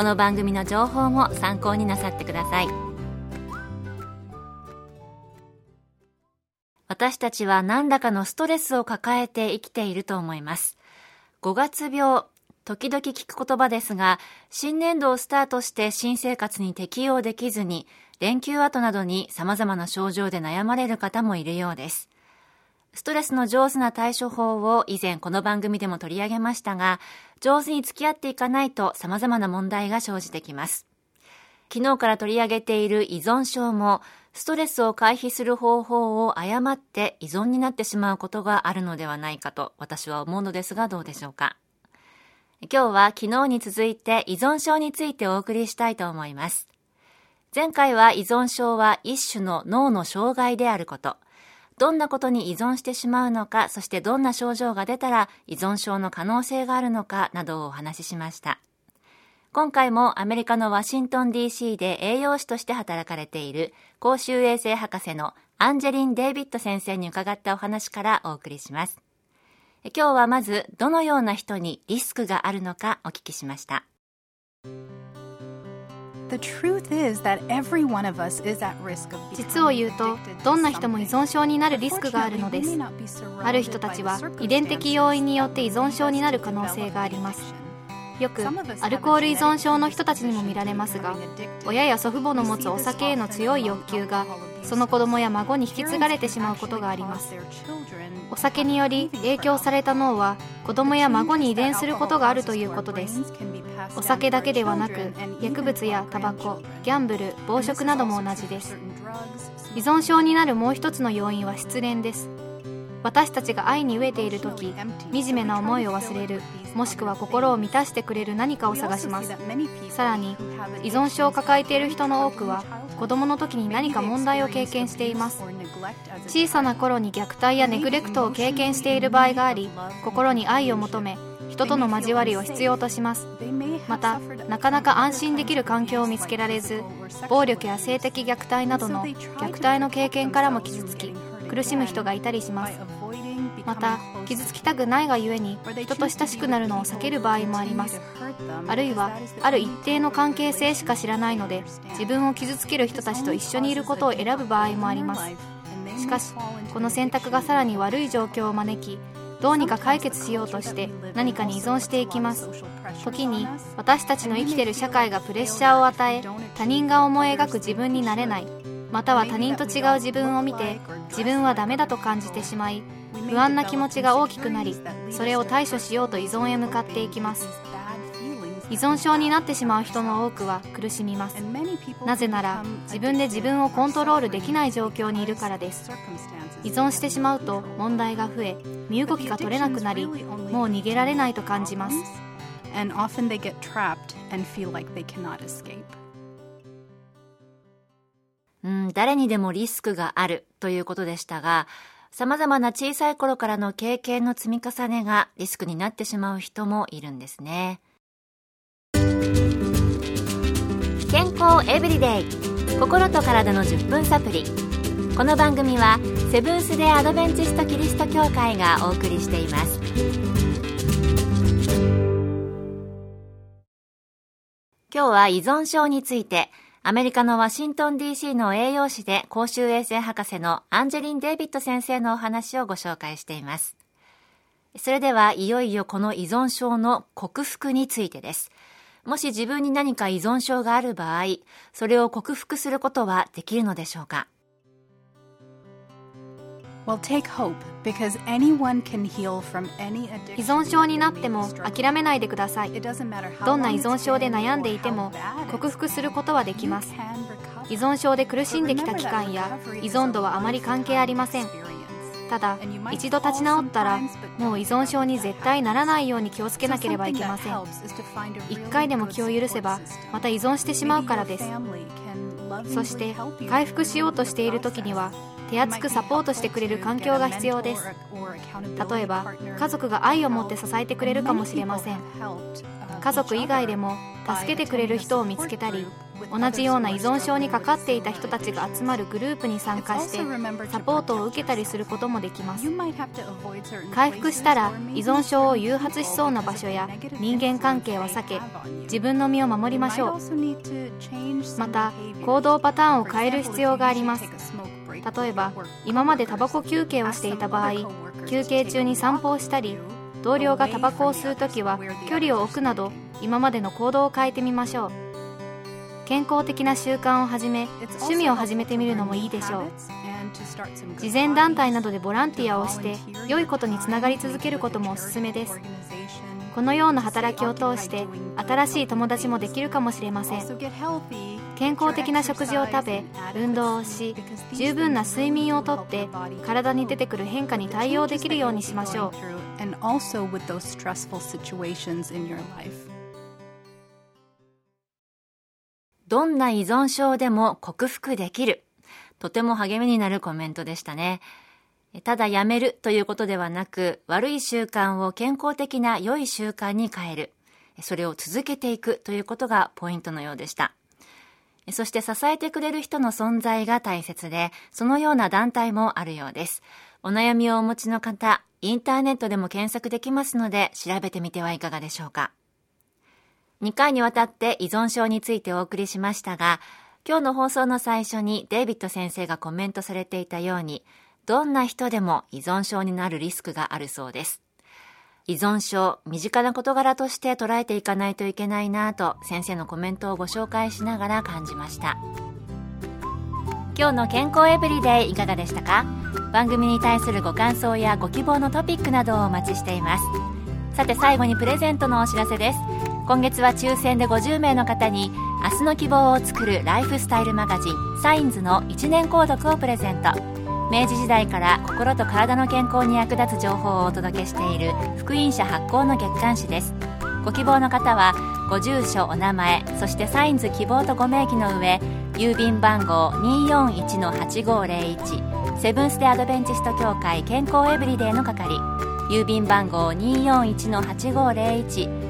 この番組の情報も参考になさってください。私たちは何らかのストレスを抱えて生きていると思います。5月病時々聞く言葉ですが新年度をスタートして新生活に適応できずに連休後などに様々な症状で悩まれる方もいるようです。ストレスの上手な対処法を以前この番組でも取り上げましたが、上手に付き合っていかないと様々な問題が生じてきます。昨日から取り上げている依存症も、ストレスを回避する方法を誤って依存になってしまうことがあるのではないかと私は思うのですがどうでしょうか？今日は昨日に続いて依存症についてお送りしたいと思います。前回は依存症は一種の脳の障害であること。どんなことに依存してしまうのか、そしてどんな症状が出たら依存症の可能性があるのかなどをお話ししました。今回もアメリカのワシントン DC で栄養士として働かれている公衆衛生博士のアンジェリン・デイビッド先生に伺ったお話からお送りします。今日はまずどのような人にリスクがあるのかお聞きしました。実を言うとどんな人も依存症になるリスクがあるのです。ある人たちは遺伝的要因によって依存症になる可能性がありますよくアルコール依存症の人たちにも見られますが親や祖父母の持つお酒への強い欲求がその子供や孫に引き継がれてしまうことがあります。お酒により影響された脳は子供や孫に遺伝することがあるということです。お酒だけではなく薬物やタバコギャンブル暴食なども同じです。依存症になるもう一つの要因は失恋です私たちが愛に飢えている時惨めな思いを忘れるもしくは心を満たしてくれる何かを探します。さらに依存症を抱えている人の多くは子供の時に何か問題を経験しています。小さな頃に虐待やネグレクトを経験している場合があり心に愛を求め人との交わりを必要とします。またなかなか安心できる環境を見つけられず暴力や性的虐待などの虐待の経験からも傷つき苦しむ人がいたりします。また傷つきたくないがゆえに人と親しくなるのを避ける場合もあります。あるいはある一定の関係性しか知らないので自分を傷つける人たちと一緒にいることを選ぶ場合もあります。しかしこの選択がさらに悪い状況を招きどうにか解決しようとして何かに依存していきます。時に私たちの生きてる社会がプレッシャーを与え他人が思い描く自分になれないまたは他人と違う自分を見て自分はダメだと感じてしまい不安な気持ちが大きくなりそれを対処しようと依存へ向かっていきます。依存症になってしまう人の多くは苦しみます。なぜなら自分で自分をコントロールできない状況にいるからです。依存してしまうと問題が増え身動きが取れなくなりもう逃げられないと感じます。うん、誰にでもリスクがあるということでしたが、様々な小さい頃からの経験の積み重ねがリスクになってしまう人もいるんですね。健康エブリデイ。心と体の10分サプリ。この番組はセブンス・デ・アドベンチスト・キリスト教会がお送りしています。今日は依存症についてアメリカのワシントン DC の栄養士で公衆衛生博士のアンジェリン・デイビッド先生のお話をご紹介しています。それではいよいよこの依存症の克服についてです。もし自分に何か依存症がある場合、それを克服することはできるのでしょうか？Well, take hope because anyone can heal from any 依存症になっても諦めないでください。どんな依存症で悩んでいても克服することはできます。依存症で苦しんできた期間や依存度はあまり関係ありません。ただ一度立ち直ったらもう依存症に絶対ならないように気をつけなければいけません。一回でも気を許せばまた依存してしまうからですそして回復しようとしている時には手厚くサポートしてくれる環境が必要です。例えば家族が愛を持って支えてくれるかもしれません。家族以外でも助けてくれる人を見つけたり同じような依存症にかかっていた人たちが集まるグループに参加してサポートを受けたりすることもできます。回復したら依存症を誘発しそうな場所や人間関係は避け自分の身を守りましょう。また行動パターンを変える必要があります。例えば今までタバコ休憩をしていた場合休憩中に散歩をしたり同僚がタバコを吸う時は距離を置くなど今までの行動を変えてみましょう健康的な習慣をはじめ趣味を始めてみるのもいいでしょう。慈善団体などでボランティアをして良いことにつながり続けることもおすすめです。このような働きを通して新しい友達もできるかもしれません。健康的な食事を食べ運動をし十分な睡眠をとって体に出てくる変化に対応できるようにしましょうどんな依存症でも克服できる。とても励みになるコメントでしたね。ただやめるということではなく、悪い習慣を健康的な良い習慣に変える。それを続けていくということがポイントのようでした。そして支えてくれる人の存在が大切で、そのような団体もあるようです。お悩みをお持ちの方、インターネットでも検索できますので、調べてみてはいかがでしょうか。2回にわたって依存症についてお送りしましたが、今日の放送の最初にデイビッド先生がコメントされていたように、どんな人でも依存症になるリスクがあるそうです。依存症、身近な事柄として捉えていかないといけないなと先生のコメントをご紹介しながら感じました。今日の健康エブリデイいかがでしたか？番組に対するご感想やご希望のトピックなどをお待ちしています。さて最後にプレゼントのお知らせです。今月は抽選で50名の方に明日の希望を作るライフスタイルマガジンサインズの1年購読をプレゼント。明治時代から心と体の健康に役立つ情報をお届けしている福音社発行の月刊誌です。ご希望の方はご住所お名前そしてサインズ希望とご名義の上郵便番号241-8501セブンス・デ・アドベンチスト協会健康エブリデイの係。郵便番号241-8501